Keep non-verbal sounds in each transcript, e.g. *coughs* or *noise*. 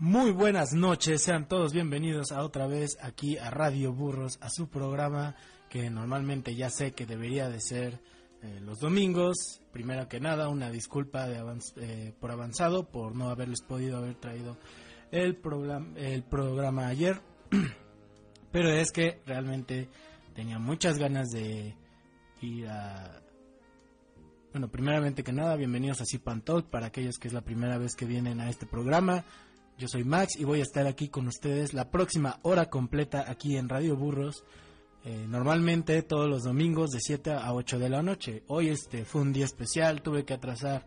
Muy buenas noches, sean todos bienvenidos a otra vez aquí a Radio Burros, a su programa que normalmente ya sé que debería de ser eh, los domingos. Primero que nada, una disculpa de eh, por avanzado por no haberles podido haber traído el, el programa ayer, *clears throat* pero es que realmente tenía muchas ganas de ir a... Bueno, primeramente que nada, bienvenidos a Sipan Talk para aquellos que es la primera vez que vienen a este programa. Yo soy Max y voy a estar aquí con ustedes la próxima hora completa aquí en Radio Burros. Eh, normalmente todos los domingos de 7 a 8 de la noche. Hoy este fue un día especial, tuve que atrasar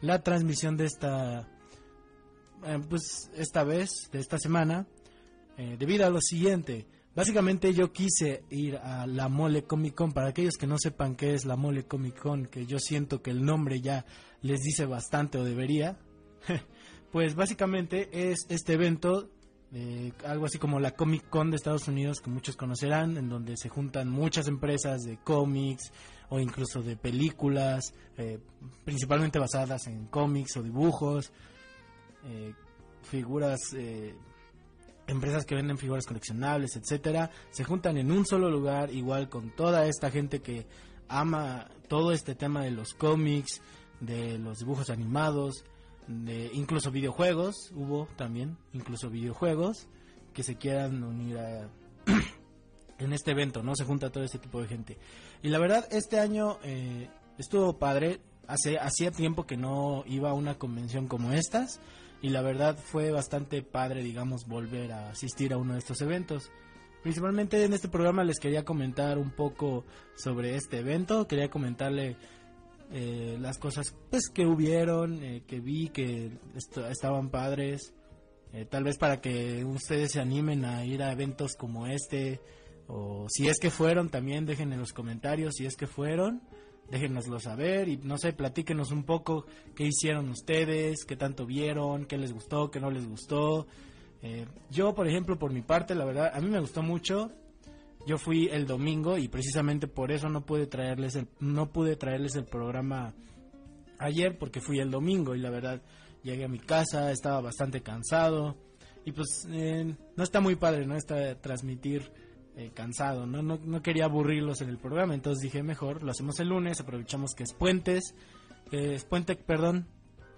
la transmisión de esta eh, pues esta vez de esta semana eh, debido a lo siguiente. Básicamente yo quise ir a la Mole Comic Con. Para aquellos que no sepan qué es la Mole Comic Con, que yo siento que el nombre ya les dice bastante o debería. *laughs* Pues básicamente es este evento, eh, algo así como la Comic Con de Estados Unidos, que muchos conocerán, en donde se juntan muchas empresas de cómics o incluso de películas, eh, principalmente basadas en cómics o dibujos, eh, figuras, empresas que venden figuras coleccionables, etcétera, se juntan en un solo lugar, igual con toda esta gente que ama todo este tema de los cómics, de los dibujos animados, de incluso videojuegos, hubo también, incluso videojuegos que se quieran unir a, *clears throat* en este evento, ¿no? Se junta todo este tipo de gente. Y la verdad, este año eh, estuvo padre. Hace, hacía tiempo que no iba a una convención como estas. Y la verdad fue bastante padre, digamos, volver a asistir a uno de estos eventos. Principalmente en este programa les quería comentar un poco sobre este evento. Quería comentarle eh, las cosas pues que hubieron, eh, que vi que estaban padres, eh, tal vez para que ustedes se animen a ir a eventos como este, o si es que fueron también dejen en los comentarios si es que fueron, déjenoslo saber y no sé, platíquenos un poco qué hicieron ustedes, qué tanto vieron, qué les gustó, qué no les gustó. yo, por ejemplo, por mi parte, la verdad, a mí me gustó mucho, yo fui el domingo y precisamente por eso no pude traerles el, no pude traerles el programa ayer porque fui el domingo y la verdad llegué a mi casa, estaba bastante cansado y pues eh, no está muy padre, ¿no? Está transmitir eh, cansado, ¿no? ¿no? No quería aburrirlos en el programa, entonces dije mejor, lo hacemos el lunes, aprovechamos que es puentes, es puente, perdón,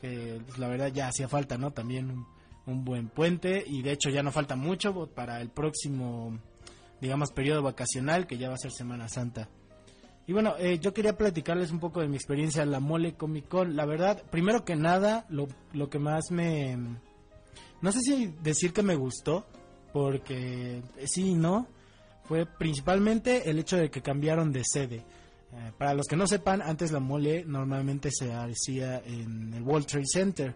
que pues, la verdad ya hacía falta, ¿no? También un, un buen puente y de hecho ya no falta mucho para el próximo digamos, periodo vacacional, que ya va a ser Semana Santa. Y bueno, eh, yo quería platicarles un poco de mi experiencia en la Mole Comic Con. La verdad, primero que nada, lo, lo que más me... No sé si decir que me gustó, porque sí y no, fue principalmente el hecho de que cambiaron de sede. Eh, para los que no sepan, antes la mole normalmente se hacía en el World Trade Center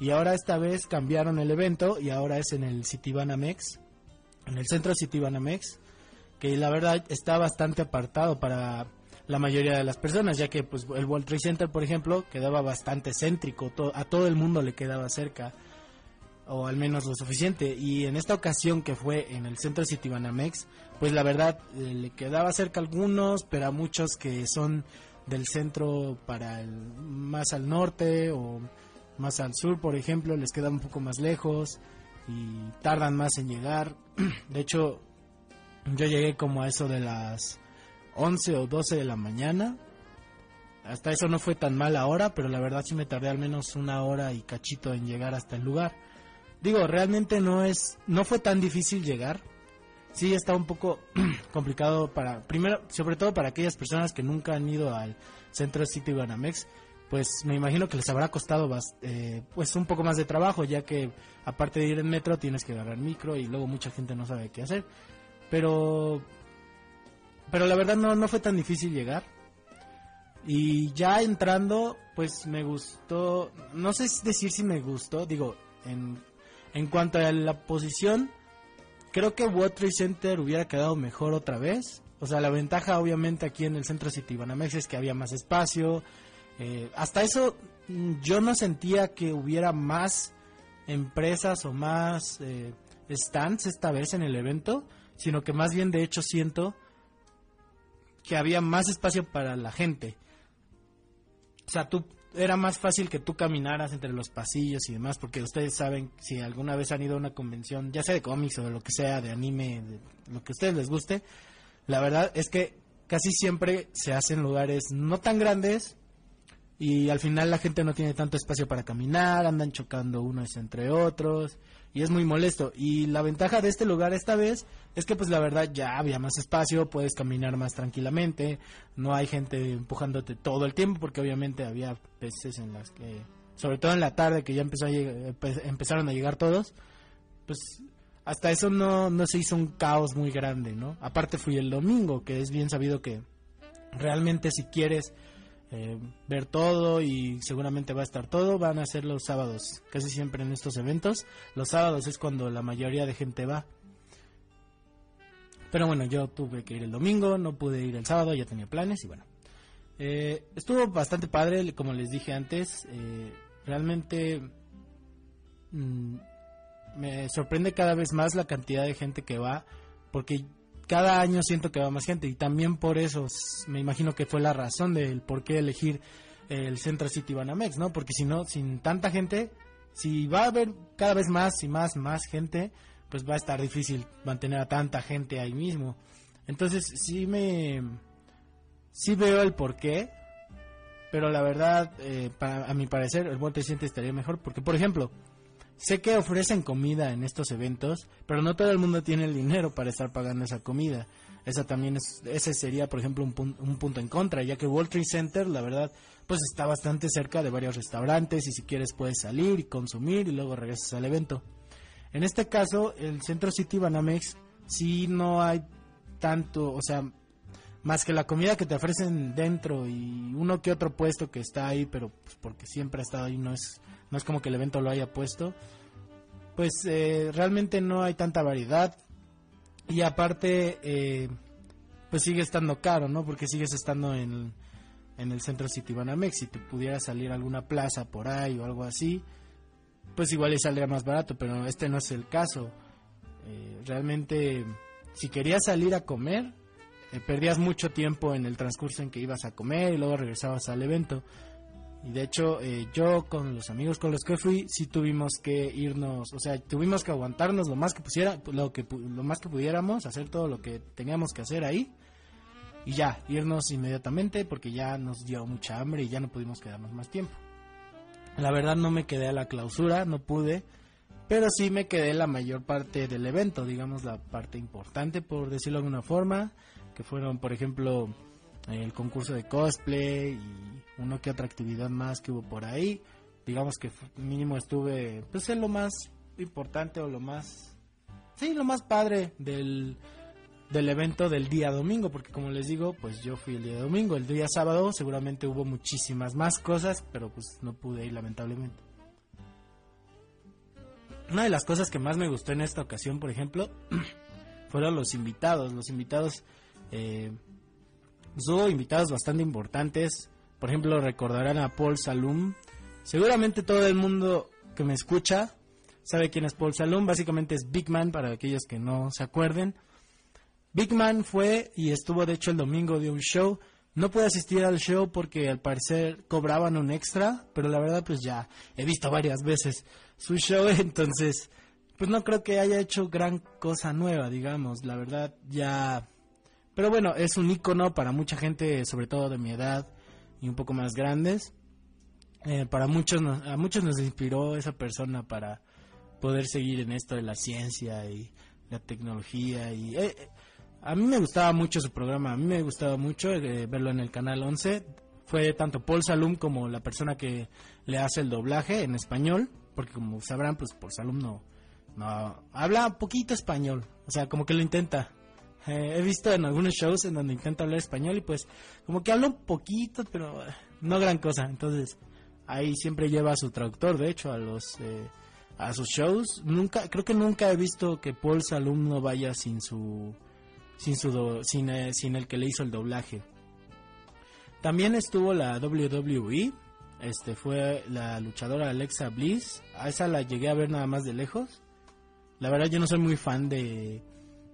y ahora esta vez cambiaron el evento y ahora es en el Citibanamex, en el centro Citibanamex que la verdad está bastante apartado para la mayoría de las personas, ya que pues el World Trade Center, por ejemplo, quedaba bastante céntrico, a todo el mundo le quedaba cerca, o al menos lo suficiente. Y en esta ocasión que fue en el centro Citibanamex, pues la verdad eh, le quedaba cerca a algunos, pero a muchos que son del centro para el más al norte o más al sur, por ejemplo, les queda un poco más lejos y tardan más en llegar. *clears throat* De hecho, yo llegué como a eso de las 11 o 12 de la mañana. Hasta eso no fue tan mal ahora, pero la verdad sí me tardé al menos una hora y cachito en llegar hasta el lugar. Digo, realmente no es, no fue tan difícil llegar. Sí está un poco *clears throat* complicado para, primero, sobre todo para aquellas personas que nunca han ido al centro City Banamex, pues me imagino que les habrá costado eh, pues un poco más de trabajo, ya que aparte de ir en metro tienes que agarrar micro y luego mucha gente no sabe qué hacer. Pero pero la verdad no, no fue tan difícil llegar. Y ya entrando, pues me gustó, no sé decir si me gustó, digo, en, En cuanto a la posición, creo que World Trade Center hubiera quedado mejor otra vez. O sea, la ventaja obviamente aquí en el centro Citibanamex es que había más espacio. Eh, hasta eso mm, yo no sentía que hubiera más empresas o más eh, stands esta vez en el evento, sino que más bien de hecho siento que había más espacio para la gente. O sea, tú era más fácil que tú caminaras entre los pasillos y demás, porque ustedes saben, si alguna vez han ido a una convención, ya sea de cómics o de lo que sea, de anime, de lo que a ustedes les guste, la verdad es que casi siempre se hacen lugares no tan grandes y al final la gente no tiene tanto espacio para caminar, andan chocando unos entre otros y es muy molesto. Y la ventaja de este lugar esta vez es que pues la verdad ya había más espacio, puedes caminar más tranquilamente, no hay gente empujándote todo el tiempo porque obviamente había veces en las que, sobre todo en la tarde que ya empezó a empezaron a llegar todos, pues hasta eso no, no se hizo un caos muy grande, ¿no? Aparte fui el domingo, que es bien sabido que realmente si quieres eh, ver todo y seguramente va a estar todo, van a ser los sábados, casi siempre en estos eventos. Los sábados es cuando la mayoría de gente va. Pero bueno, yo tuve que ir el domingo, no pude ir el sábado, ya tenía planes y bueno. Eh, estuvo bastante padre, como les dije antes. Eh, realmente mm, me sorprende cada vez más la cantidad de gente que va, porque cada año siento que va más gente y también por eso me imagino que fue la razón del por qué elegir el Centro City Banamex, ¿no? Porque si no, sin tanta gente, si va a haber cada vez más y más, más gente, pues va a estar difícil mantener a tanta gente ahí mismo. Entonces sí me, sí veo el por qué, pero la verdad, eh, a mi parecer, el World Trade estaría mejor porque, por ejemplo, Sé que ofrecen comida en estos eventos, pero no todo el mundo tiene el dinero para estar pagando esa comida. Esa también es, ese sería, por ejemplo, un, punto en contra, ya que World Trade Center, la verdad, pues está bastante cerca de varios restaurantes y si quieres puedes salir y consumir y luego regresas al evento. En este caso, el Centro City Banamex sí no hay tanto, o sea, más que la comida que te ofrecen dentro y uno que otro puesto que está ahí, pero pues porque siempre ha estado ahí, no es no es como que el evento lo haya puesto, pues eh, realmente no hay tanta variedad y aparte eh, pues sigue estando caro, ¿no? Porque sigues estando en, en el centro City Banamex, si te pudiera salir a alguna plaza por ahí o algo así, pues igual le saldría más barato, pero este no es el caso. Eh, realmente, si querías salir a comer, perdías mucho tiempo en el transcurso en que ibas a comer y luego regresabas al evento. Y de hecho, eh, yo con los amigos con los que fui, sí tuvimos que irnos, o sea, tuvimos que aguantarnos lo más que pusiera, lo que lo más que pudiéramos, hacer todo lo que teníamos que hacer ahí y ya, irnos inmediatamente porque ya nos dio mucha hambre y ya no pudimos quedarnos más tiempo. La verdad no me quedé a la clausura, no pude, pero sí me quedé la mayor parte del evento, digamos la parte importante por decirlo de alguna forma, que fueron por ejemplo el concurso de cosplay y uno que otra actividad más que hubo por ahí. Digamos que mínimo estuve, pues en lo más importante o lo más, sí, lo más padre del, del evento del día domingo, porque como les digo, pues yo fui el día domingo, el día sábado seguramente hubo muchísimas más cosas, pero pues no pude ir lamentablemente. Una de las cosas que más me gustó en esta ocasión, por ejemplo, *clears throat* fueron los invitados. Los invitados eh, hubo invitados bastante importantes. Por ejemplo, recordarán a Paul Salum. Seguramente todo el mundo que me escucha sabe quién es Paul Salum. Básicamente es Big Man para aquellos que no se acuerden. Big Man fue y estuvo de hecho el domingo de un show. No pude asistir al show porque al parecer cobraban un extra, pero la verdad pues ya he visto varias veces su show, *laughs* entonces pues no creo que haya hecho gran cosa nueva, digamos. La verdad ya pero bueno, es un icono para mucha gente, sobre todo de mi edad y un poco más grandes. Eh, para muchos, a muchos nos inspiró esa persona para poder seguir en esto de la ciencia y la tecnología. y eh, eh, A mí me gustaba mucho su programa, a mí me gustaba mucho verlo en el canal 11. Fue tanto Paul Salum como la persona que le hace el doblaje en español, porque como sabrán, pues Paul Salum no, no habla poquito español, o sea, como que lo intenta eh, he visto en algunos shows en donde intenta hablar español y pues como que habla un poquito, pero eh, no gran cosa. Entonces ahí siempre lleva a su traductor, de hecho, a los, eh, a sus shows. Nunca, creo que nunca he visto que Paul Salum no vaya sin su, sin su, sin, eh, sin el que le hizo el doblaje. También estuvo la WWE, este fue la luchadora Alexa Bliss. A esa la llegué a ver nada más de lejos. La verdad yo no soy muy fan de,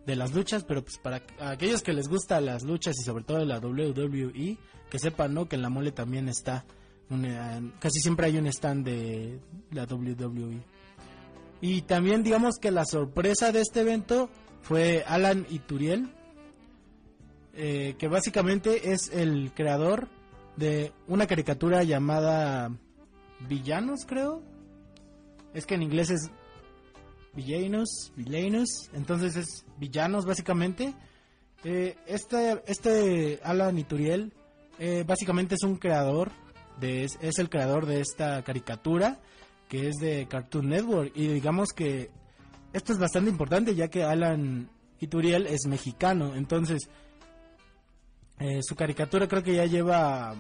de las luchas, pero pues para aquellos que les gustan las luchas y sobre todo la WWE, que sepan, ¿no? Que en la mole también está, eh, casi siempre hay un stand de la WWE. Y también digamos que la sorpresa de este evento fue Alan Ituriel, eh, que básicamente es el creador de una caricatura llamada Villanos, creo. Es que en inglés es Villanos, Villanos, entonces es villanos básicamente. Eh, este, este Alan Ituriel eh, básicamente es un creador, de, es, el creador de esta caricatura que es de Cartoon Network. Y digamos que esto es bastante importante ya que Alan Ituriel es mexicano, entonces eh, su caricatura creo que ya lleva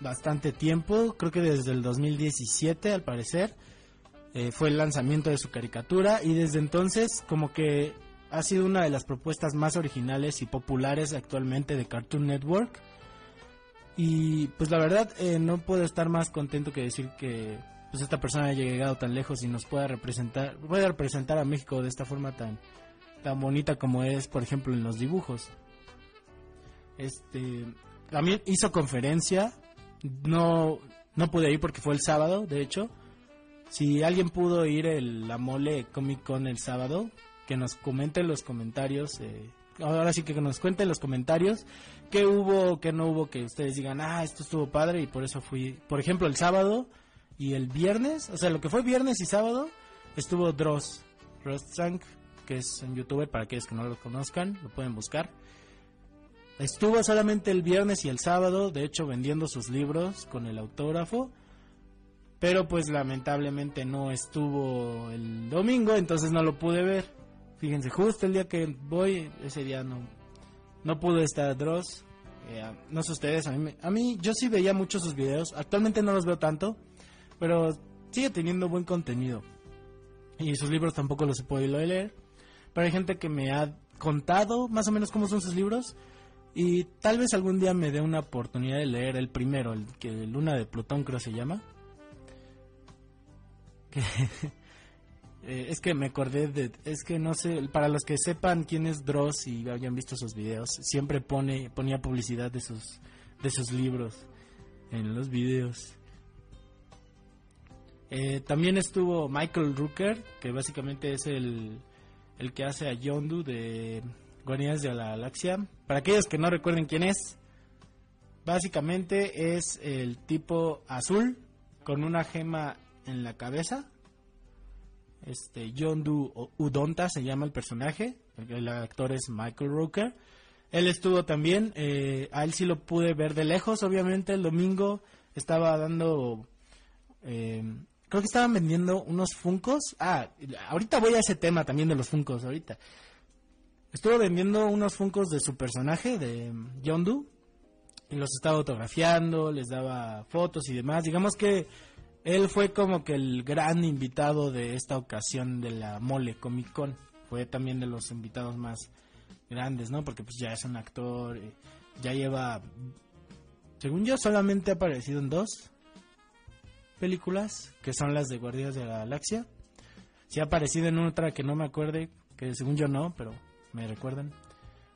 bastante tiempo, creo que desde el 2017 al parecer eh, fue el lanzamiento de su caricatura y desde entonces como que ha sido una de las propuestas más originales y populares actualmente de Cartoon Network. Y pues la verdad eh, no puedo estar más contento que decir que pues esta persona haya llegado tan lejos y nos pueda representar, puede representar a México de esta forma tan, tan bonita como es, por ejemplo, en los dibujos. Este también hizo conferencia, no no pude ir porque fue el sábado, de hecho. Si alguien pudo ir el, la mole Comic Con el sábado, que nos comente en los comentarios. Eh, ahora sí que nos cuente en los comentarios qué hubo, qué no hubo, que ustedes digan, ah, esto estuvo padre y por eso fui. Por ejemplo, el sábado y el viernes, o sea, lo que fue viernes y sábado, estuvo Dross, Dross que es un youtuber, para aquellos que no lo conozcan, lo pueden buscar. Estuvo solamente el viernes y el sábado, de hecho, vendiendo sus libros con el autógrafo pero pues lamentablemente no estuvo el domingo, entonces no lo pude ver. Fíjense, justo el día que voy, ese día no, no pudo estar Dross. Eh, no sé ustedes, a mí, a mí yo sí veía mucho sus videos. Actualmente no los veo tanto, pero sigue teniendo buen contenido. Y sus libros tampoco los he podido leer. Pero hay gente que me ha contado más o menos cómo son sus libros. Y tal vez algún día me dé una oportunidad de leer el primero, el que Luna de Plutón creo se llama. *laughs* Eh, es que me acordé de, es que no sé, para los que sepan quién es Dross y hayan visto sus videos, siempre pone, ponía publicidad de sus, de sus libros en los videos. Eh, también estuvo Michael Rooker, que básicamente es el, el que hace a Yondu de Guardianes de la Galaxia. Para aquellos que no recuerden quién es, básicamente es el tipo azul con una gema en la cabeza. Este, Yondu Udonta se llama el personaje, el, actor es Michael Rooker. Él estuvo también, eh, a él sí lo pude ver de lejos, obviamente, el domingo estaba dando, eh, creo que estaban vendiendo unos funcos. Ah, ahorita voy a ese tema también de los funcos, ahorita. Estuvo vendiendo unos funcos de su personaje, de Yondu, y los estaba autografiando, les daba fotos y demás. Digamos que él fue como que el gran invitado de esta ocasión de la Mole Comic Con. Fue también de los invitados más grandes, ¿no? Porque pues ya es un actor, eh, ya lleva, según yo, solamente ha aparecido en dos películas, que son las de Guardias de la Galaxia. Sí ha aparecido en otra que no me acuerde, que según yo no, pero me recuerdan.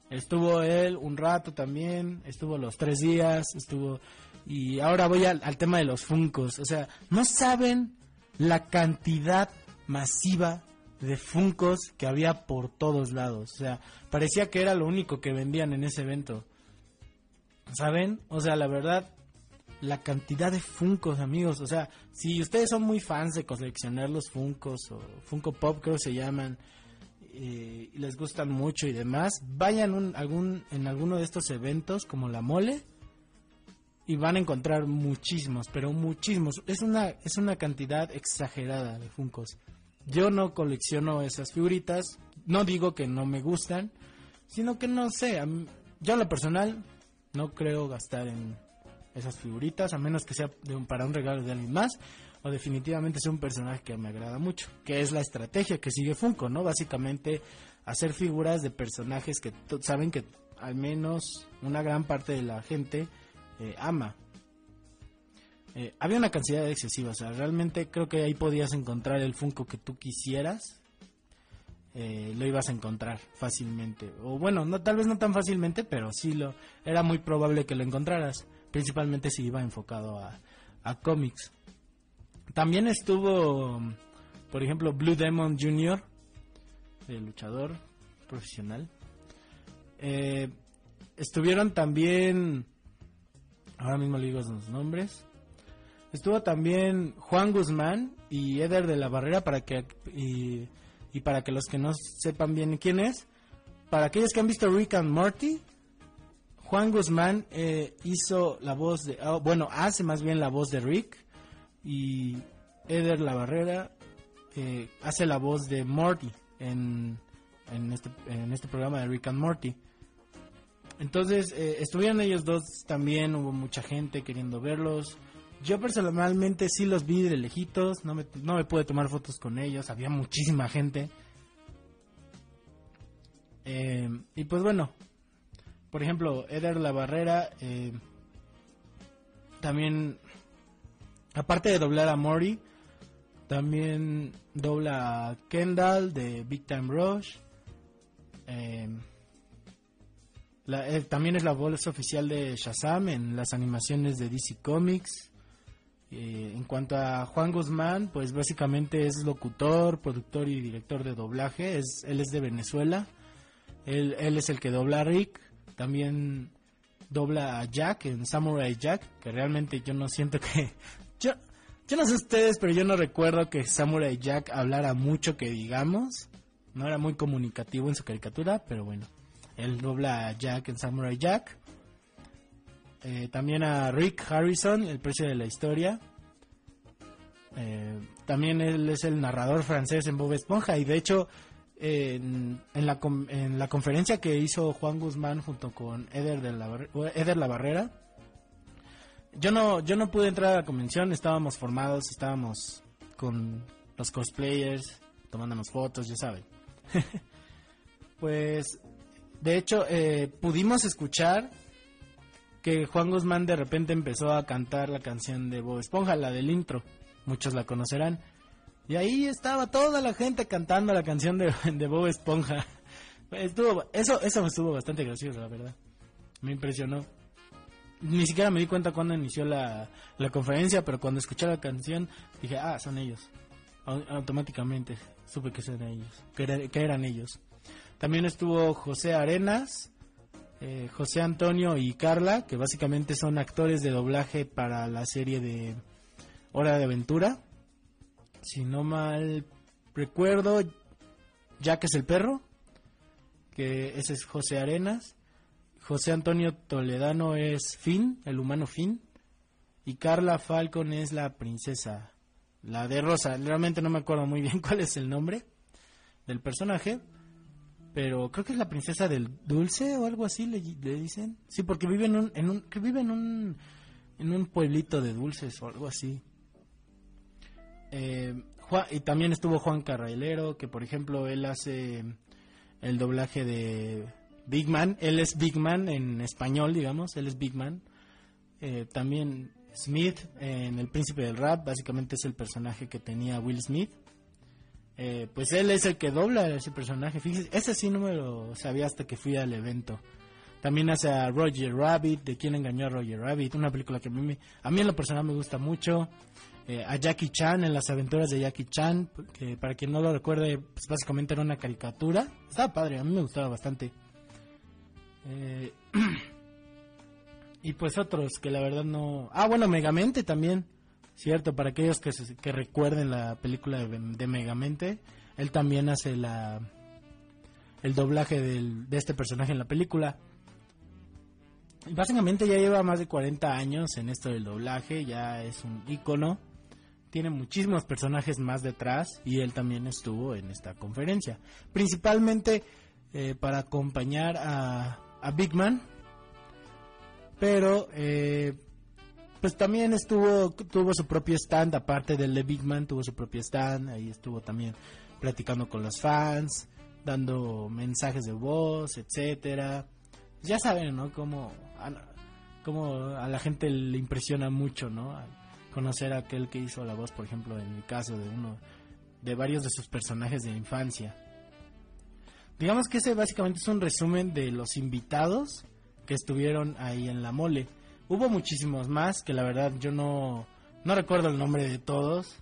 Estuvo él un rato también, estuvo los tres días, estuvo y ahora voy al, tema de los Funcos. O sea, no saben la cantidad masiva de Funcos que había por todos lados. O sea, parecía que era lo único que vendían en ese evento. ¿Saben? O sea, la verdad, la cantidad de Funcos, amigos. O sea, si ustedes son muy fans de coleccionar los Funcos o Funko Pop, creo que se llaman, eh, y les gustan mucho y demás, vayan algún, en alguno de estos eventos como la Mole y van a encontrar muchísimos, pero muchísimos. Es una, es una cantidad exagerada de Funcos. Yo no colecciono esas figuritas, no digo que no me gustan, sino que no sé, yo a lo personal no creo gastar en esas figuritas, a menos que sea de un, para un regalo de alguien más, o definitivamente es un personaje que me agrada mucho, que es la estrategia que sigue Funko, ¿no? Básicamente hacer figuras de personajes que saben que al menos una gran parte de la gente eh, ama. Eh, había una cantidad excesiva, o sea, realmente creo que ahí podías encontrar el Funko que tú quisieras. Eh, lo ibas a encontrar fácilmente. O bueno, no, tal vez no tan fácilmente, pero sí lo era muy probable que lo encontraras. Principalmente si iba enfocado a, a cómics. También estuvo, por ejemplo, Blue Demon Jr., el luchador profesional. Estuvieron también, ahora mismo le digo los nombres. Estuvo también Juan Guzmán y Eder de la Barrera para que y, para que los que no sepan bien quién es, para aquellos que han visto Rick and Morty, Juan Guzmán eh, hizo la voz de, oh, bueno, hace más bien la voz de Rick y Eder La Barrera eh, hace la voz de Morty en, en, este, en este programa de Rick and Morty. Entonces, eh, estuvieron ellos dos también, hubo mucha gente queriendo verlos. Yo personalmente sí los vi de lejitos, no me, no me pude tomar fotos con ellos, había muchísima gente. Eh, y pues bueno, por ejemplo, Eder La Barrera eh, también, aparte de doblar a Mori, también dobla a Kendall de Big Time Rush. Eh, eh, también es la voz oficial de Shazam en las animaciones de DC Comics. Eh, en cuanto a Juan Guzmán, pues básicamente es locutor, productor y director de doblaje. Es, él es de Venezuela. Él, él es el que dobla a Rick. También dobla a Jack en Samurai Jack, que realmente yo no siento que... *laughs* Yo, yo no sé ustedes, pero yo no recuerdo que Samurai Jack hablara mucho que digamos. No era muy comunicativo en su caricatura, pero bueno. Él dobla a Jack en Samurai Jack. Eh, también a Rick Harrison, el precio de la historia. Eh, también él es el narrador francés en Bob Esponja y de hecho en, la, en, la, conferencia que hizo Juan Guzmán junto con Eder, de la, Eder La Barrera, yo no, yo no pude entrar a la convención, estábamos formados, estábamos con los cosplayers, tomándonos fotos, ya saben. *laughs* pues de hecho, eh, pudimos escuchar que Juan Guzmán de repente empezó a cantar la canción de Bob Esponja, la del intro. Muchos la conocerán. Y ahí estaba toda la gente cantando la canción de, de Bob Esponja. Estuvo, eso, eso me estuvo bastante gracioso, la verdad. Me impresionó. Ni siquiera me di cuenta cuando inició la, la conferencia, pero cuando escuché la canción dije, ah, son ellos. Automáticamente supe que eran ellos, que eran ellos. También estuvo José Arenas, eh, José Antonio y Carla, que básicamente son actores de doblaje para la serie de Hora de Aventura. Si no mal recuerdo, Jack es el perro, que ese es José Arenas. José Antonio Toledano es Finn, el humano Finn. Y Carla Falcon es la princesa, la de Rosa. Realmente no me acuerdo muy bien *laughs* cuál es el nombre del personaje pero creo que es la princesa del dulce o algo así le, dicen. Sí, porque vive en un, en un que vive en un en un pueblito de dulces o algo así. Eh, y también estuvo Juan Carrailero, que por ejemplo él hace el doblaje de Big Man. Él es Big Man en español, digamos, él es Big Man. Eh, también Smith en El Príncipe del Rap, básicamente es el personaje que tenía Will Smith. Eh, pues él es el que dobla ese personaje. Fíjese, ese sí no me lo sabía hasta que fui al evento. También hace a Roger Rabbit, de quien engañó a Roger Rabbit, una película que a mí, a mí en lo personal me gusta mucho. Eh, a Jackie Chan en las aventuras de Jackie Chan, que para quien no lo recuerde, pues básicamente era una caricatura. Estaba padre, a mí me gustaba bastante. Eh, *clears throat* y pues otros que la verdad no... Ah, bueno, Megamente también. Cierto, para aquellos que, que recuerden la película de, Megamente, él también hace la el doblaje del, de este personaje en la película. Básicamente ya lleva más de 40 años en esto del doblaje, ya es un ícono, tiene muchísimos personajes más detrás y él también estuvo en esta conferencia, principalmente eh, para acompañar a, a Big Man, pero eh, pues también estuvo, tuvo su propio stand, aparte del de Big Man, tuvo su propio stand, ahí estuvo también platicando con los fans, dando mensajes de voz, etcétera. Ya saben, ¿no? Como a, a la gente le impresiona mucho, ¿no? conocer a aquel que hizo la voz, por ejemplo, en el caso de uno, de varios de sus personajes de infancia. Digamos que ese básicamente es un resumen de los invitados que estuvieron ahí en la mole. Hubo muchísimos más que la verdad yo no, no recuerdo el nombre de todos.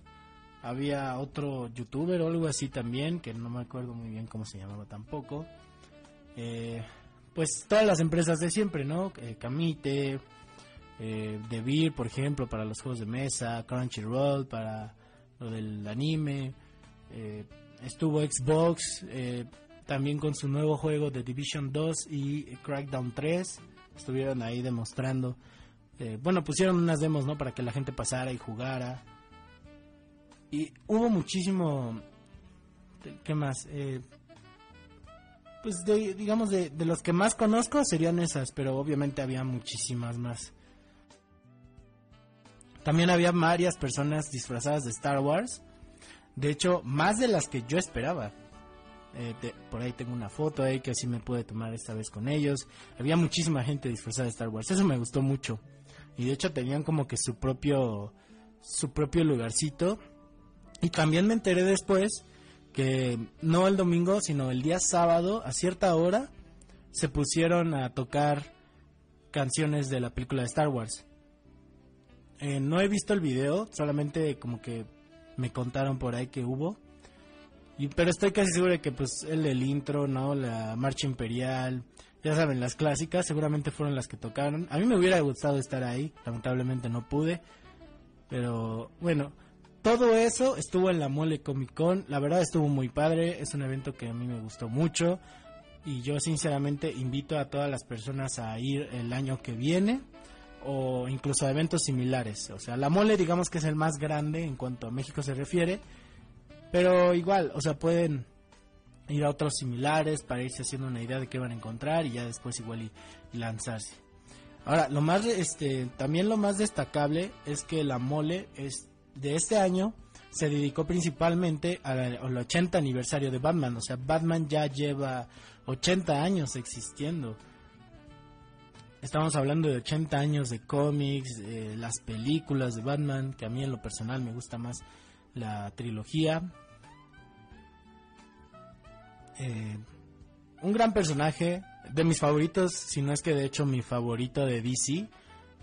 Había otro youtuber o algo así también, que no me acuerdo muy bien cómo se llamaba tampoco. Eh, pues todas las empresas de siempre, ¿no? Eh, Camite, eh, Devir, por ejemplo, para los juegos de mesa, Crunchyroll para lo del anime. Eh, estuvo Xbox también con su nuevo juego de Division 2 y Crackdown 3. Estuvieron ahí demostrando eh, bueno, pusieron unas demos, ¿no? Para que la gente pasara y jugara. Y hubo muchísimo... ¿Qué más? Eh, pues digamos de, de los que más conozco serían esas, pero obviamente había muchísimas más. También había varias personas disfrazadas de Star Wars. De hecho, más de las que yo esperaba. Eh, por ahí tengo una foto ahí que así me pude tomar esta vez con ellos. Había muchísima gente disfrazada de Star Wars. Eso me gustó mucho y de hecho tenían como que su propio su propio lugarcito y también me enteré después que no el domingo sino el día sábado a cierta hora se pusieron a tocar canciones de la película de Star Wars eh, no he visto el video solamente como que me contaron por ahí que hubo y, pero estoy casi seguro de que pues el, intro no la marcha imperial ya saben, las clásicas seguramente fueron las que tocaron. A mí me hubiera gustado estar ahí, lamentablemente no pude. Pero bueno, todo eso estuvo en la Mole Comic Con. La verdad estuvo muy padre, es un evento que a mí me gustó mucho. Y yo sinceramente invito a todas las personas a ir el año que viene o incluso a eventos similares. O sea, la mole digamos que es el más grande en cuanto a México se refiere. Pero igual, o sea, pueden ir a otros similares para irse haciendo una idea de qué van a encontrar y ya después igual y, lanzarse. Ahora, lo más este también lo más destacable es que la mole es de este año se dedicó principalmente al 80 aniversario de Batman, o sea, Batman ya lleva 80 años existiendo. Estamos hablando de 80 años de cómics, las películas de Batman, que a mí en lo personal me gusta más la trilogía, eh, un gran personaje, de mis favoritos, si no es que de hecho mi favorito de DC,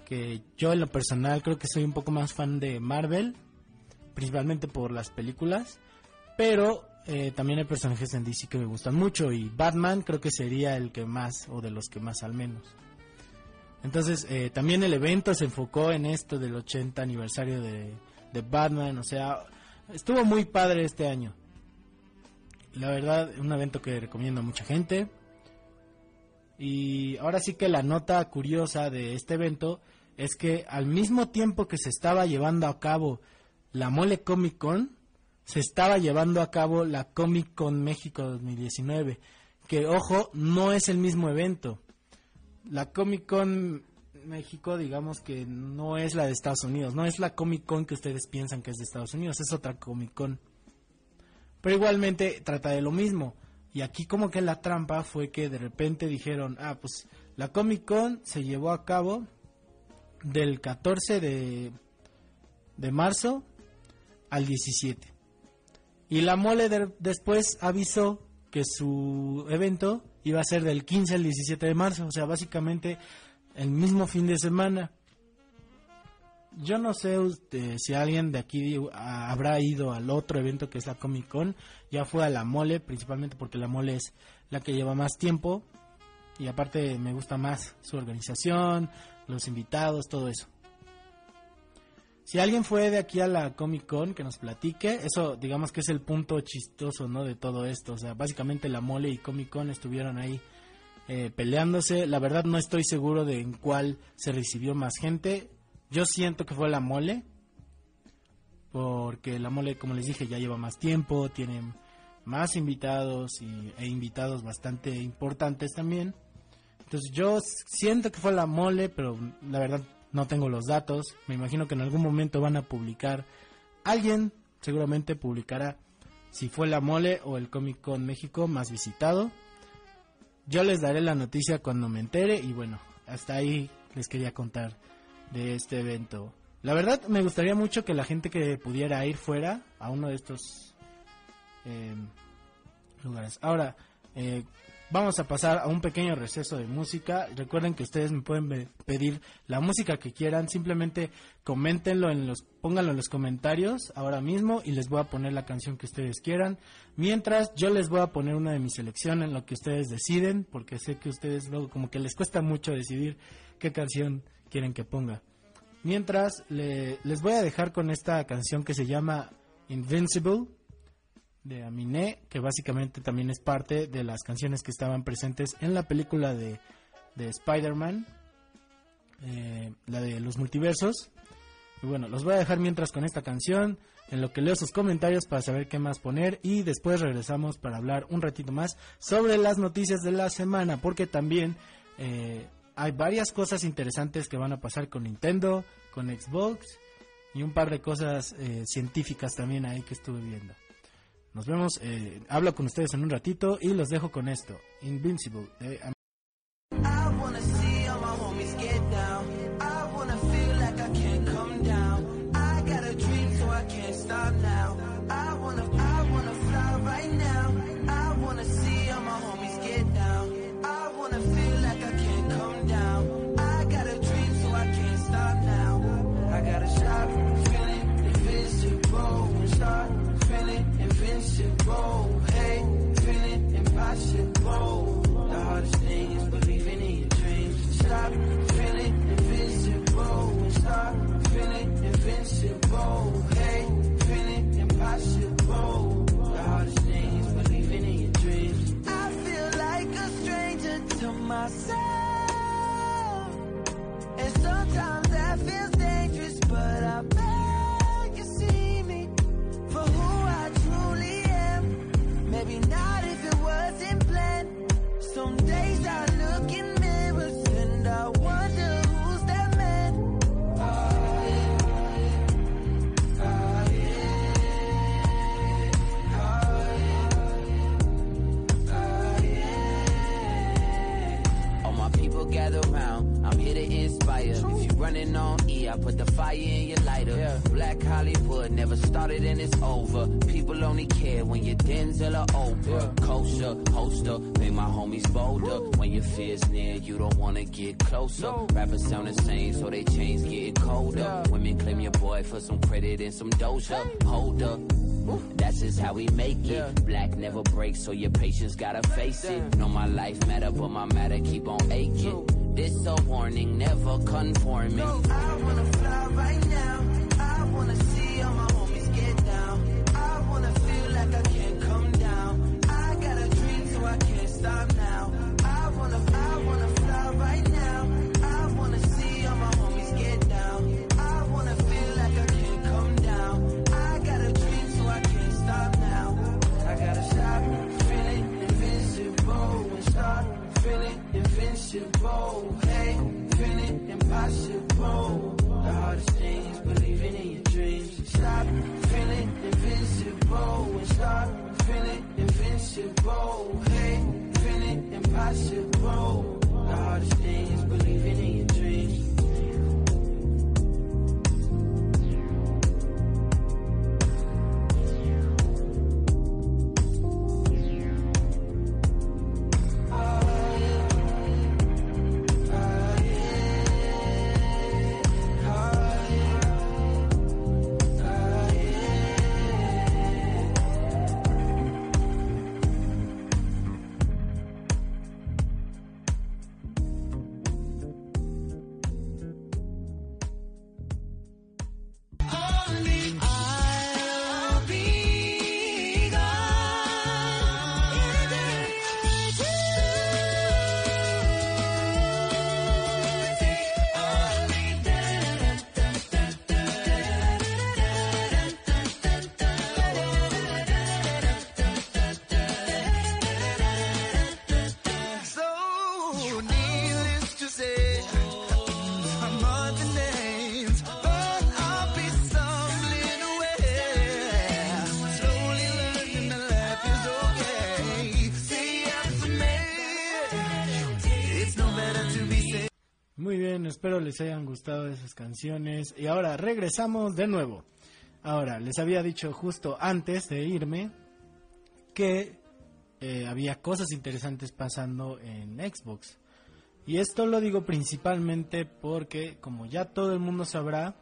que yo en lo personal creo que soy un poco más fan de Marvel, principalmente por las películas, pero eh, también hay personajes en DC que me gustan mucho y Batman creo que sería el que más, o de los que más al menos. Entonces, eh, también el evento se enfocó en esto del 80 aniversario de, de Batman, o sea, estuvo muy padre este año la verdad, un evento que recomiendo a mucha gente. Y ahora sí que la nota curiosa de este evento es que al mismo tiempo que se estaba llevando a cabo la Mole Comic Con, se estaba llevando a cabo la Comic Con México 2019, que ojo, no es el mismo evento. La Comic Con México, digamos que no es la de Estados Unidos, no es la Comic Con que ustedes piensan que es de Estados Unidos, es otra Comic Con. Pero igualmente trata de lo mismo. Y aquí como que la trampa fue que de repente dijeron, ah, pues la Comic Con se llevó a cabo del 14 de, de marzo al 17. Y la mole después avisó que su evento iba a ser del 15 al 17 de marzo, o sea, básicamente el mismo fin de semana. Yo no sé usted, si alguien de aquí habrá ido al otro evento que es la Comic Con. Ya fue a la mole, principalmente porque la mole es la que lleva más tiempo. Y aparte me gusta más su organización, los invitados, todo eso. Si alguien fue de aquí a la Comic Con, que nos platique. Eso, digamos que es el punto chistoso, ¿no? De todo esto. O sea, básicamente la mole y Comic Con estuvieron ahí eh, peleándose. La verdad no estoy seguro de en cuál se recibió más gente. Yo siento que fue la mole. Porque la mole, como les dije, ya lleva más tiempo, tiene más invitados y, e invitados bastante importantes también. Entonces yo siento que fue la mole, pero la verdad no tengo los datos. Me imagino que en algún momento van a publicar. Alguien seguramente publicará si fue la mole o el Comic Con México más visitado. Yo les daré la noticia cuando me entere y bueno, hasta ahí les quería contar de este evento. La verdad me gustaría mucho que la gente que pudiera ir fuera a uno de estos eh, lugares. Ahora, eh, vamos a pasar a un pequeño receso de música. Recuerden que ustedes me pueden pedir la música que quieran, simplemente coméntenlo en los, pónganlo en los comentarios ahora mismo y les voy a poner la canción que ustedes quieran. Mientras yo les voy a poner una de mis selecciones en lo que ustedes deciden, porque sé que ustedes luego como que les cuesta mucho decidir qué canción quieren que ponga. Mientras les voy a dejar con esta canción que se llama Invincible de Aminé, que básicamente también es parte de las canciones que estaban presentes en la película de, de Spider-Man, eh, la de los multiversos. Y bueno, los voy a dejar mientras con esta canción, en lo que leo sus comentarios para saber qué más poner y después regresamos para hablar un ratito más sobre las noticias de la semana, porque también eh, hay varias cosas interesantes que van a pasar con Nintendo, con Xbox y un par de cosas eh, científicas también ahí que estuve viendo. Nos vemos, eh, hablo con ustedes en un ratito y los dejo con esto. Invincible patience gotta face it. Know my life matter, but my matter keep on aching. This a warning, never conforming. Bueno, espero les hayan gustado esas canciones. Y ahora regresamos de nuevo. Ahora, les había dicho justo antes de irme que eh, había cosas interesantes pasando en Xbox. Y esto lo digo principalmente porque, como ya todo el mundo sabrá,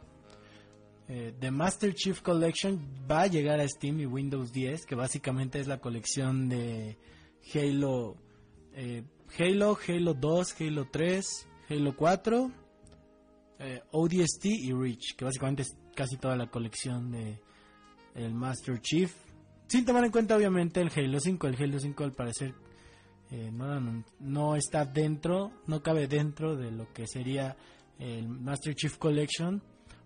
eh, The Master Chief Collection va a llegar a Steam y Windows 10, que básicamente es la colección de Halo, eh, Halo, Halo 2, Halo 3, Halo 4, ODST y Reach, que básicamente es casi toda la colección de el Master Chief. Sin tomar en cuenta obviamente el Halo 5, el Halo 5 al parecer eh, no, no, está dentro, no cabe dentro de lo que sería el Master Chief Collection.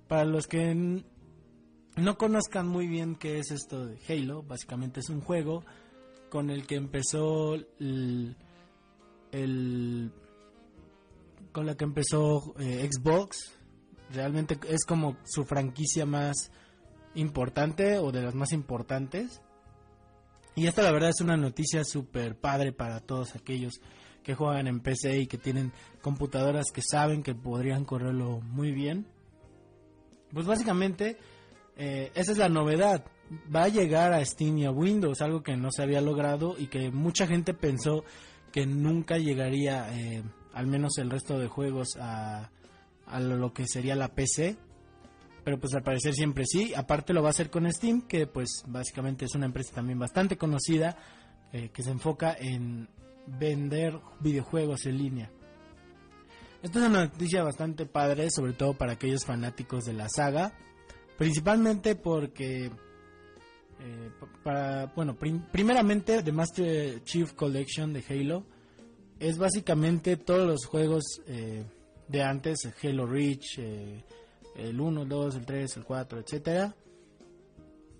Para los que no conozcan muy bien qué es esto de Halo, básicamente es un juego con el que empezó el, con la que empezó eh, Xbox. Realmente es como su franquicia más importante o de las más importantes. Y esta la verdad es una noticia súper padre para todos aquellos que juegan en PC y que tienen computadoras que saben que podrían correrlo muy bien. Pues básicamente eh, esa es la novedad. Va a llegar a Steam y a Windows, algo que no se había logrado y que mucha gente pensó que nunca llegaría, eh, al menos el resto de juegos, a, lo que sería la PC pero pues al parecer siempre sí. Aparte lo va a hacer con Steam, que pues básicamente es una empresa también bastante conocida, eh, que se enfoca en vender videojuegos en línea. Esta es una noticia bastante padre, sobre todo para aquellos fanáticos de la saga, principalmente porque, eh, para, bueno, primeramente The Master Chief Collection de Halo es básicamente todos los juegos eh, de antes, Halo Reach, el 1, el 2, el 3, el 4, etcétera.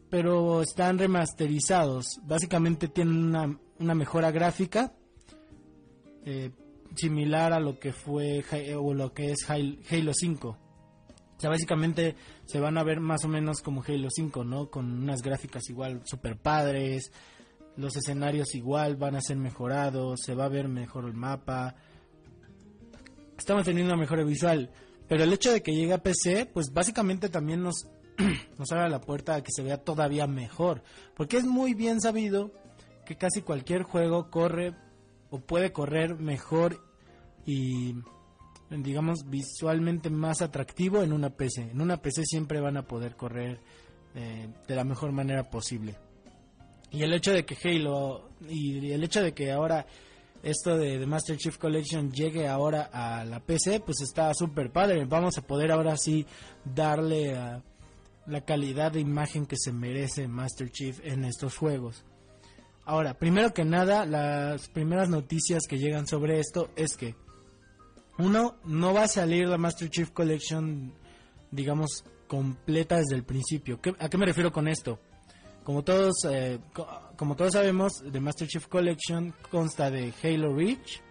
Pero están remasterizados. Básicamente tienen una, una mejora gráfica eh, similar a lo que fue o lo que es Halo 5. O sea, básicamente se van a ver más o menos como Halo 5, ¿no? Con unas gráficas igual super padres, los escenarios igual van a ser mejorados, se va a ver mejor el mapa. Estamos teniendo una mejora visual. Pero el hecho de que llegue a PC, pues básicamente también nos, *clears throat* nos abre la puerta a que se vea todavía mejor. Porque es muy bien sabido que casi cualquier juego corre o puede correr mejor y digamos visualmente más atractivo en una PC. En una PC siempre van a poder correr eh, de la mejor manera posible. Y el hecho de que Halo y el hecho de que ahora esto de, Master Chief Collection llegue ahora a la PC, pues está súper padre. Vamos a poder ahora sí darle la calidad de imagen que se merece Master Chief en estos juegos. Ahora, primero que nada, las primeras noticias que llegan sobre esto es que, uno, no va a salir la Master Chief Collection, digamos, completa desde el principio. ¿A qué me refiero con esto? Como todos, eh, como todos sabemos, The Master Chief Collection consta de Halo Reach,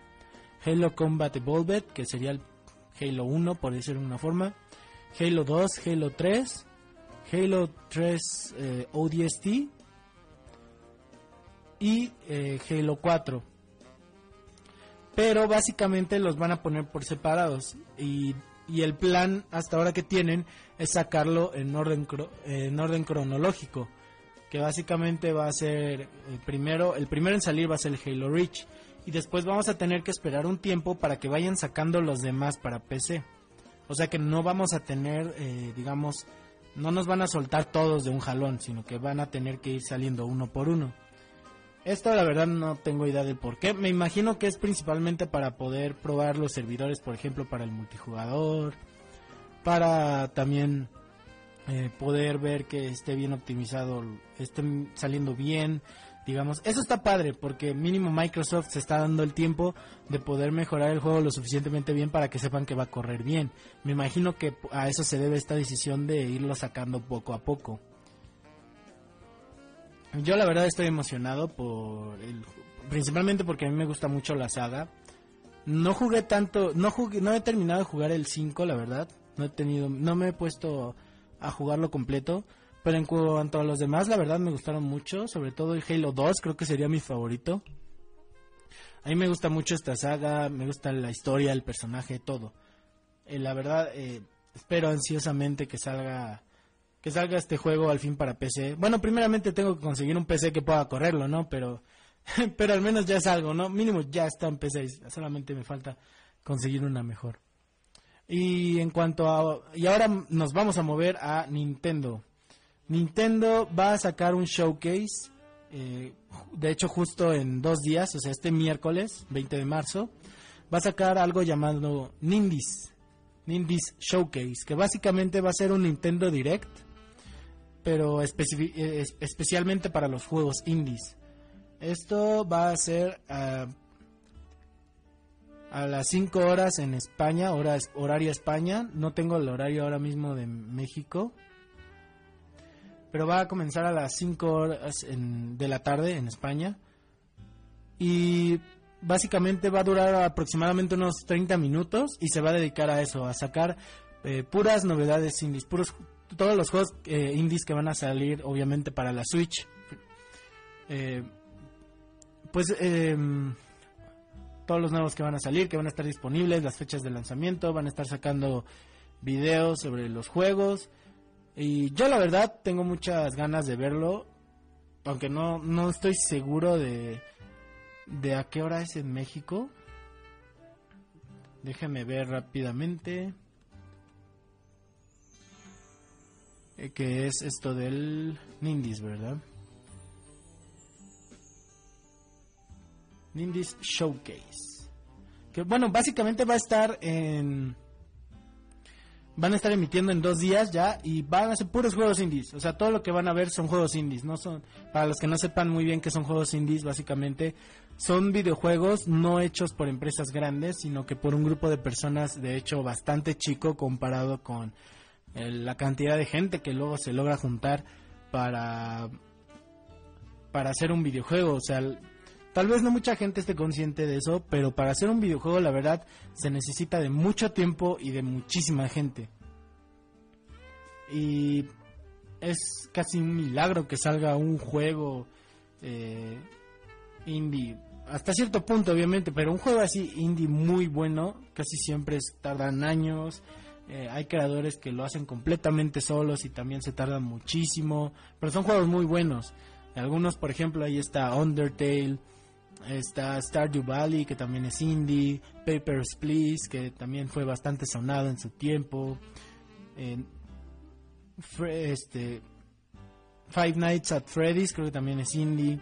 Halo Combat Evolved, que sería el Halo 1, por decirlo de una forma, Halo 2, Halo 3, Halo 3 eh, ODST y eh, Halo 4. Pero básicamente los van a poner por separados y, y el plan hasta ahora que tienen es sacarlo en orden, en orden cronológico básicamente va a ser el primero, el primero en salir va a ser el Halo Reach y después vamos a tener que esperar un tiempo para que vayan sacando los demás para PC. O sea que no vamos a tener, eh, digamos, no nos van a soltar todos de un jalón, sino que van a tener que ir saliendo uno por uno. Esto la verdad no tengo idea de por qué. Me imagino que es principalmente para poder probar los servidores, por ejemplo, para el multijugador, para también eh, poder ver que esté bien optimizado, esté saliendo bien, digamos. Eso está padre porque mínimo Microsoft se está dando el tiempo de poder mejorar el juego lo suficientemente bien para que sepan que va a correr bien. Me imagino que a eso se debe esta decisión de irlo sacando poco a poco. Yo la verdad estoy emocionado por el, principalmente porque a mí me gusta mucho la saga. No jugué tanto, no jugué, no he terminado de jugar el 5, la verdad. No he tenido, no me he puesto a jugarlo completo. Pero en cuanto a los demás, la verdad me gustaron mucho. Sobre todo el Halo 2, creo que sería mi favorito. A mí me gusta mucho esta saga, me gusta la historia, el personaje, todo. Eh, la verdad, eh, espero ansiosamente que salga que salga este juego al fin para PC. Bueno, primeramente tengo que conseguir un PC que pueda correrlo, ¿no? Pero *laughs* pero al menos ya es algo, ¿no? Mínimo ya está en PC, solamente me falta conseguir una mejor. Y en cuanto a y ahora nos vamos a mover a Nintendo. Nintendo va a sacar un showcase eh, de hecho justo en dos días, o sea, este miércoles 20 de marzo, va a sacar algo llamado Nindies, Nindies Showcase, que básicamente va a ser un Nintendo Direct, pero eh, especialmente para los juegos indies. Esto va a ser a las 5 horas en España, hora, horario España. No tengo el horario ahora mismo de México pero va a comenzar a las 5 horas de la tarde en España. Y básicamente va a durar aproximadamente unos 30 minutos y se va a dedicar a eso, a sacar eh, puras novedades indies, puros, todos los juegos eh, indies que van a salir obviamente para la Switch. Eh, pues em, todos los nuevos que van a salir, que van a estar disponibles, las fechas de lanzamiento, van a estar sacando videos sobre los juegos. Y yo la verdad tengo muchas ganas de verlo, aunque no, no estoy seguro de, de a qué hora es en México. Déjame ver rápidamente. Eh, que es esto del Nindis, ¿verdad? Nindis Showcase. Que bueno, básicamente va a estar en van a estar emitiendo en dos días ya y van a ser puros juegos indies. O sea, todo lo que van a ver son juegos indies. No son, para los que no sepan muy bien que son juegos indies, básicamente son videojuegos no hechos por empresas grandes, sino que por un grupo de personas, de hecho, bastante chico comparado con eh, la cantidad de gente que luego se logra juntar para para hacer un videojuego. O sea, Tal vez no mucha gente esté consciente de eso, pero para hacer un videojuego la verdad se necesita de mucho tiempo y de muchísima gente. Y es casi un milagro que salga un juego eh, indie. Hasta cierto punto, obviamente, pero un juego así indie muy bueno, casi siempre tardan años. Eh, hay creadores que lo hacen completamente solos y también se tardan muchísimo. Pero son juegos muy buenos. Algunos, por ejemplo, ahí está Undertale. Está Stardew Valley, que también es indie. Papers, Please, que también fue bastante sonado en su tiempo. este, Five Nights at Freddy's, creo que también es indie.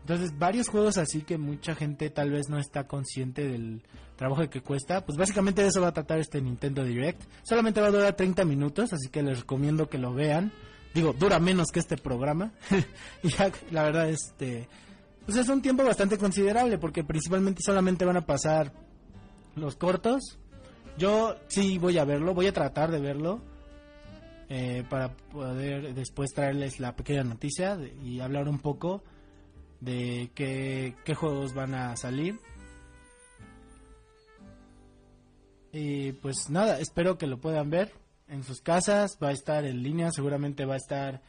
Entonces, varios juegos así que mucha gente tal vez no está consciente del trabajo que cuesta. Pues básicamente de eso va a tratar este Nintendo Direct. Solamente va a durar 30 minutos, así que les recomiendo que lo vean. Digo, dura menos que este programa. *laughs* y la verdad, este pues es un tiempo bastante considerable porque principalmente solamente van a pasar los cortos. Yo sí voy a verlo, voy a tratar de verlo eh, para poder después traerles la pequeña noticia y hablar un poco de qué, qué juegos van a salir. Y pues nada, espero que lo puedan ver en sus casas, va a estar en línea, seguramente va a estar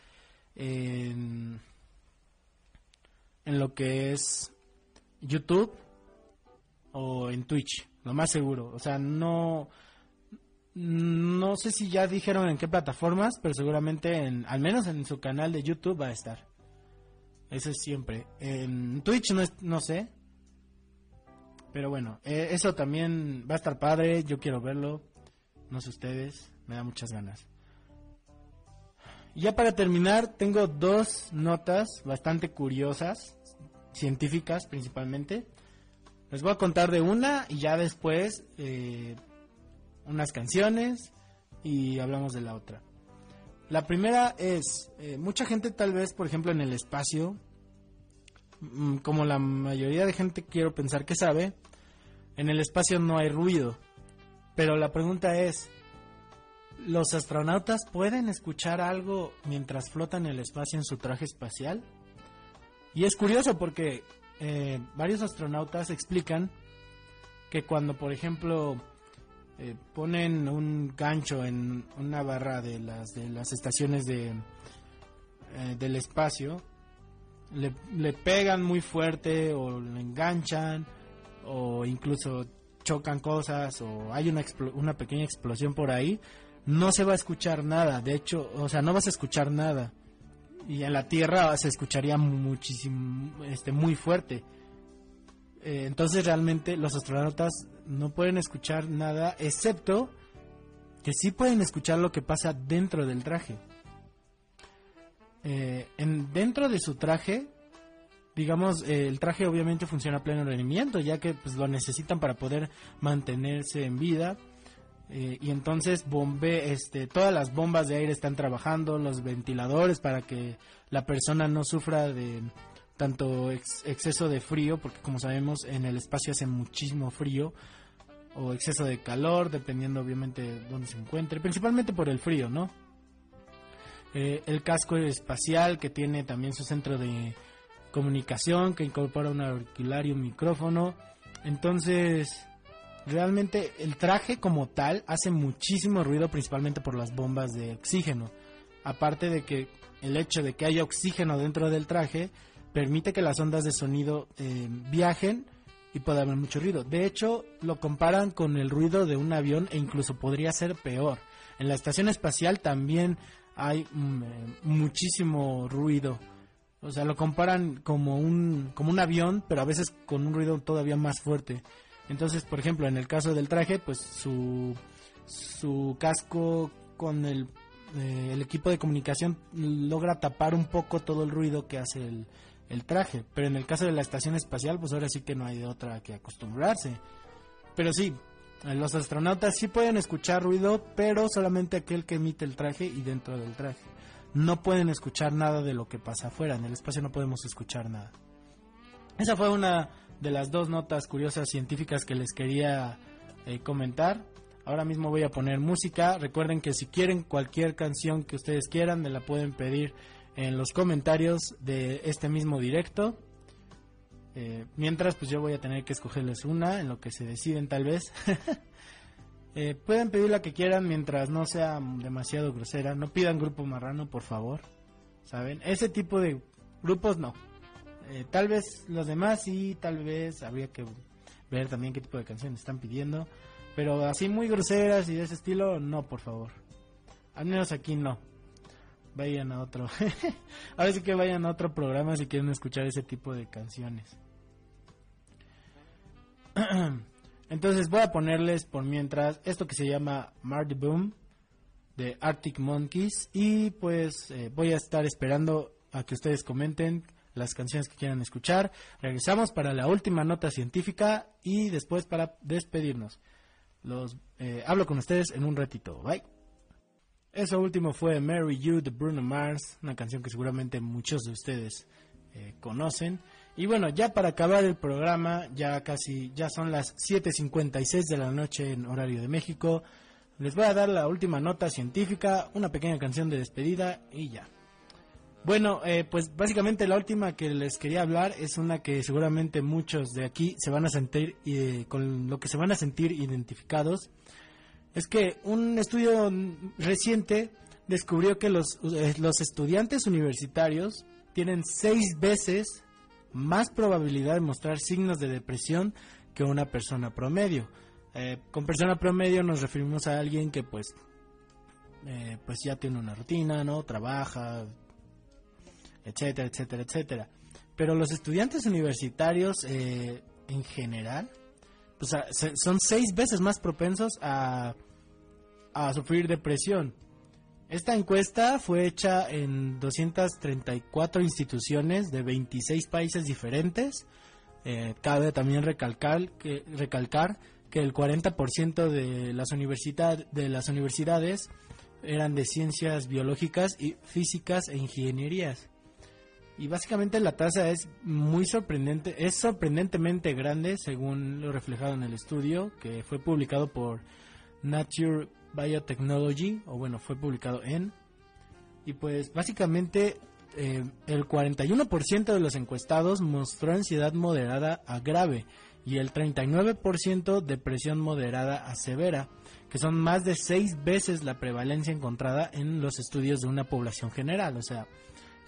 en en lo que es YouTube o en Twitch, lo más seguro. O sea, no no sé si ya dijeron en qué plataformas, pero seguramente en al menos en su canal de YouTube va a estar. Eso es siempre. En Twitch no no sé. Pero bueno, eh, eso también va a estar padre, yo quiero verlo. No sé ustedes, me da muchas ganas. Ya para terminar, tengo dos notas bastante curiosas, científicas principalmente. Les voy a contar de una y ya después eh, unas canciones y hablamos de la otra. La primera es, eh, mucha gente tal vez, por ejemplo, en el espacio, mm, como la mayoría de gente quiero pensar que sabe, en el espacio no hay ruido. Pero la pregunta es, ¿Los astronautas pueden escuchar algo mientras flotan en el espacio en su traje espacial? Y es curioso porque eh, varios astronautas explican que cuando, por ejemplo, eh, ponen un gancho en una barra de las de las estaciones de eh, del espacio, le, le pegan muy fuerte o le enganchan o incluso chocan cosas o hay una, una pequeña explosión por ahí, no se va a escuchar nada. De hecho, o sea, no vas a escuchar nada. Y en la Tierra se escucharía muchísimo, este, muy fuerte. Eh, entonces realmente los astronautas no pueden escuchar nada, excepto que sí pueden escuchar lo que pasa dentro del traje. Eh, en, dentro de su traje, digamos, eh, el traje obviamente funciona a pleno rendimiento, ya que pues, lo necesitan para poder mantenerse en vida. Eh, y entonces bombe, este, todas las bombas de aire están trabajando, los ventiladores para que la persona no sufra de tanto exceso de frío, porque como sabemos en el espacio hace muchísimo frío, o exceso de calor, dependiendo obviamente de dónde se encuentre, principalmente por el frío, ¿no? Eh, el casco espacial que tiene también su centro de comunicación, que incorpora un auricular y un micrófono. Entonces, realmente el traje como tal hace muchísimo ruido principalmente por las bombas de oxígeno. Aparte de que el hecho de que haya oxígeno dentro del traje permite que las ondas de sonido eh, viajen y pueda haber mucho ruido. De hecho, lo comparan con el ruido de un avión e incluso podría ser peor. En la estación espacial también hay mm, eh, muchísimo ruido. O sea, lo comparan como un, como un avión, pero a veces con un ruido todavía más fuerte. Entonces, por ejemplo, en el caso del traje, pues su, su casco con el, eh, el equipo de comunicación logra tapar un poco todo el ruido que hace el, el traje. Pero en el caso de la estación espacial, pues ahora sí que no hay de otra que acostumbrarse. Pero sí, los astronautas sí pueden escuchar ruido, pero solamente aquel que emite el traje y dentro del traje. No pueden escuchar nada de lo que pasa afuera. En el espacio no podemos escuchar nada. Esa fue una de las dos notas curiosas científicas que les quería eh, comentar. Ahora mismo voy a poner música. Recuerden que si quieren cualquier canción que ustedes quieran, me la pueden pedir en los comentarios de este mismo directo. Eh, mientras, pues yo voy a tener que escogerles una en lo que se deciden tal vez. *laughs* Eh, pueden pedir la que quieran mientras no sea demasiado grosera. No pidan grupo marrano, por favor. ¿Saben? Ese tipo de grupos no. Eh, tal vez los demás sí, tal vez habría que ver también qué tipo de canciones están pidiendo. Pero así muy groseras y de ese estilo, no, por favor. Al menos aquí no vayan a otro. *laughs* Ahora sí que vayan a otro programa si quieren escuchar ese tipo de canciones. *clears throat* Entonces voy a ponerles por mientras esto que se llama Marty Boom de Arctic Monkeys y pues eh, voy a estar esperando a que ustedes comenten las canciones que quieran escuchar. Regresamos para la última nota científica y después para despedirnos. Los eh, hablo con ustedes en un ratito. Bye. Eso último fue Mary You de Bruno Mars, una canción que seguramente muchos de ustedes eh, conocen. Y bueno, ya para acabar el programa, ya casi, ya son las 7.56 de la noche en horario de México. Les voy a dar la última nota científica, una pequeña canción de despedida y ya. Bueno, eh, pues básicamente la última que les quería hablar es una que seguramente muchos de aquí se van a sentir, eh, con lo que se van a sentir identificados es que un estudio reciente descubrió que los, eh, los estudiantes universitarios tienen seis veces más probabilidad de mostrar signos de depresión que una persona promedio. Eh, con persona promedio nos referimos a alguien que pues eh, pues ya tiene una rutina, ¿no? Trabaja, etcétera, etcétera, etcétera. Pero los estudiantes universitarios en general pues, son seis veces más propensos a, a sufrir depresión. Esta encuesta fue hecha en 234 instituciones de 26 países diferentes. Eh, cabe también recalcar que, recalcar que el 40% de las, universidad, de las universidades eran de ciencias biológicas y físicas e ingenierías. Y básicamente la tasa es muy sorprendente, es sorprendentemente grande según lo reflejado en el estudio que fue publicado por Nature Biotechnology, o bueno, fue publicado en. Y pues básicamente eh, el 41% de los encuestados mostró ansiedad moderada a grave y el 39% depresión moderada a severa, que son más de seis veces la prevalencia encontrada en los estudios de una población general. O sea,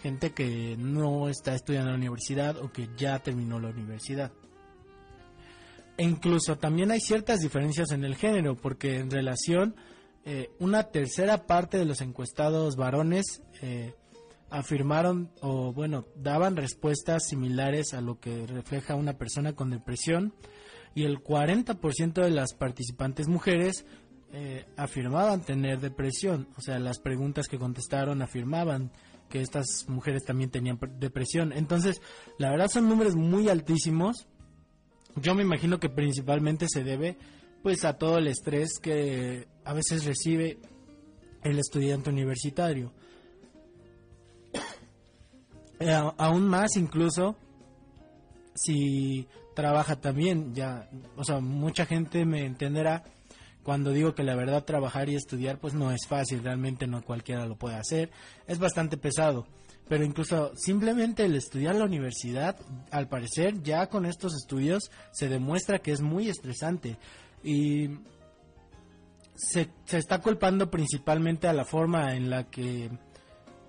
gente que no está estudiando en la universidad o que ya terminó la universidad. E incluso también hay ciertas diferencias en el género, porque en relación, eh, una tercera parte de los encuestados varones eh, afirmaron o bueno, daban respuestas similares a lo que refleja una persona con depresión y el 40% de las participantes mujeres eh, afirmaban tener depresión, o sea, las preguntas que contestaron afirmaban que estas mujeres también tenían depresión. Entonces, la verdad son números muy altísimos. Yo me imagino que principalmente se debe pues a todo el estrés que a veces recibe el estudiante universitario. *coughs* Eh, aún más incluso si trabaja también, ya, o sea, mucha gente me entenderá cuando digo que la verdad trabajar y estudiar pues no es fácil, realmente no cualquiera lo puede hacer, es bastante pesado, pero incluso simplemente el estudiar la universidad, al parecer ya con estos estudios se demuestra que es muy estresante. Y se, se está culpando principalmente a la forma en la que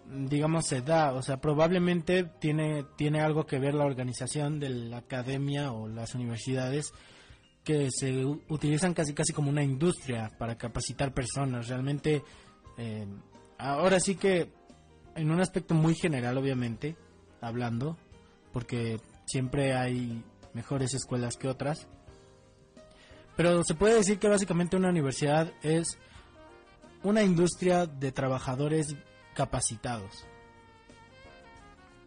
digamos se da, o sea, probablemente tiene tiene algo que ver la organización de la academia o las universidades que se utilizan casi casi como una industria para capacitar personas. Realmente, eh, ahora sí que en un aspecto muy general, obviamente, hablando, porque siempre hay mejores escuelas que otras. Pero se puede decir que básicamente una universidad es una industria de trabajadores capacitados.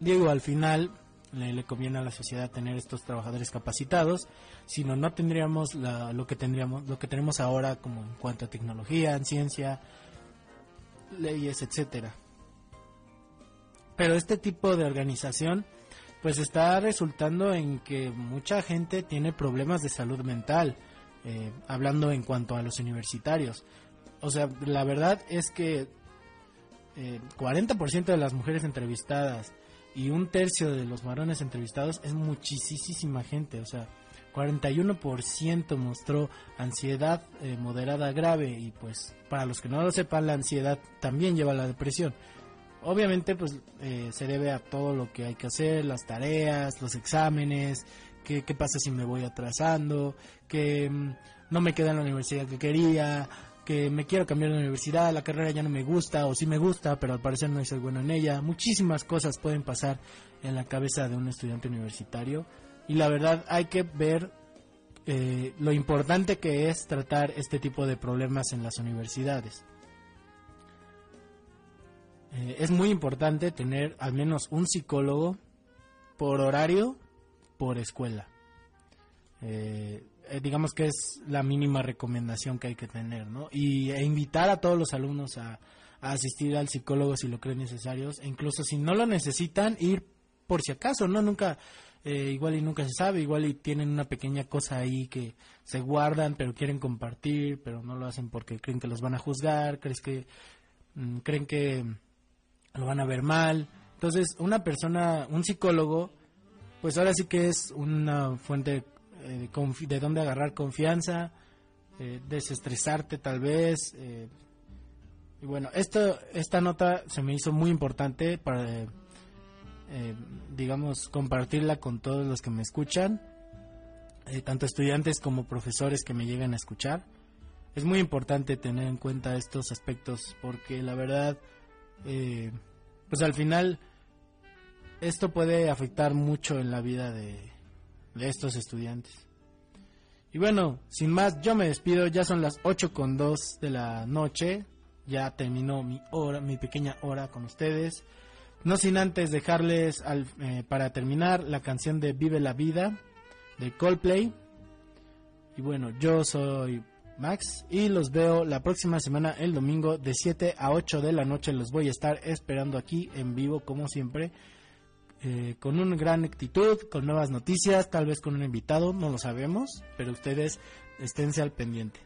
Digo, al final le, conviene a la sociedad tener estos trabajadores capacitados, sino no tendríamos lo que tendríamos, lo que tenemos ahora como en cuanto a tecnología, en ciencia, leyes, etcétera. Pero este tipo de organización pues está resultando en que mucha gente tiene problemas de salud mental, eh, hablando en cuanto a los universitarios. O sea, la verdad es que eh, 40% de las mujeres entrevistadas y un tercio de los varones entrevistados es muchísima gente, o sea, 41% mostró ansiedad eh, moderada grave y pues para los que no lo sepan la ansiedad también lleva a la depresión. Obviamente pues eh, se debe a todo lo que hay que hacer, las tareas, los exámenes, qué, qué pasa si me voy atrasando, que mm, no me queda en la universidad que quería, que me quiero cambiar de universidad, la carrera ya no me gusta o sí me gusta, pero al parecer no soy bueno en ella. Muchísimas cosas pueden pasar en la cabeza de un estudiante universitario y la verdad hay que ver eh, lo importante que es tratar este tipo de problemas en las universidades. Eh, es muy importante tener al menos un psicólogo por horario, por escuela. Eh, eh, digamos que es la mínima recomendación que hay que tener, ¿no? Y e invitar a todos los alumnos a, asistir al psicólogo si lo creen necesarios, e incluso si no lo necesitan, ir por si acaso, ¿no? Nunca, eh, igual y nunca se sabe, igual y tienen una pequeña cosa ahí que se guardan, pero quieren compartir, pero no lo hacen porque creen que los van a juzgar, crees que, mm, creen que lo van a ver mal. Entonces, una persona, un psicólogo, pues ahora sí que es una fuente eh, de, dónde agarrar confianza, eh, desestresarte tal vez. Eh, y bueno, esto, esta nota se me hizo muy importante para, digamos, compartirla con todos los que me escuchan, tanto estudiantes como profesores que me llegan a escuchar. Es muy importante tener en cuenta estos aspectos porque la verdad, pues al final, esto puede afectar mucho en la vida de, de estos estudiantes. Y bueno, sin más, yo me despido, ya son las 8 con 2 de la noche, ya terminó mi hora, mi pequeña hora con ustedes. No sin antes dejarles al, eh, para terminar la canción de Vive la Vida de Coldplay. Y bueno, yo soy Max y los veo la próxima semana el domingo de 7 a 8 de la noche. Los voy a estar esperando aquí en vivo como siempre eh, con una gran actitud, con nuevas noticias, tal vez con un invitado, no lo sabemos, pero ustedes esténse al pendiente.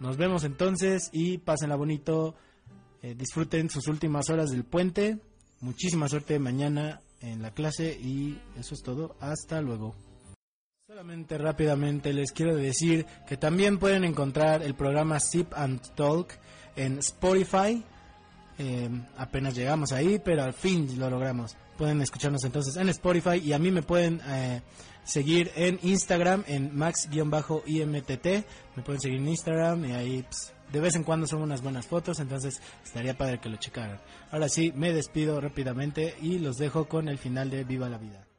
Nos vemos entonces y pásenla bonito, eh, disfruten sus últimas horas del puente, muchísima suerte mañana en la clase y eso es todo, hasta luego. Solamente rápidamente les quiero decir que también pueden encontrar el programa Sip and Talk en Spotify. Eh, apenas llegamos ahí, pero al fin lo logramos pueden escucharnos entonces en Spotify y a mí me pueden eh, seguir en Instagram en max-imtt. Me pueden seguir en Instagram y ahí pues, de vez en cuando son unas buenas fotos, entonces estaría padre que lo checaran. Ahora sí, me despido rápidamente y los dejo con el final de Viva la Vida.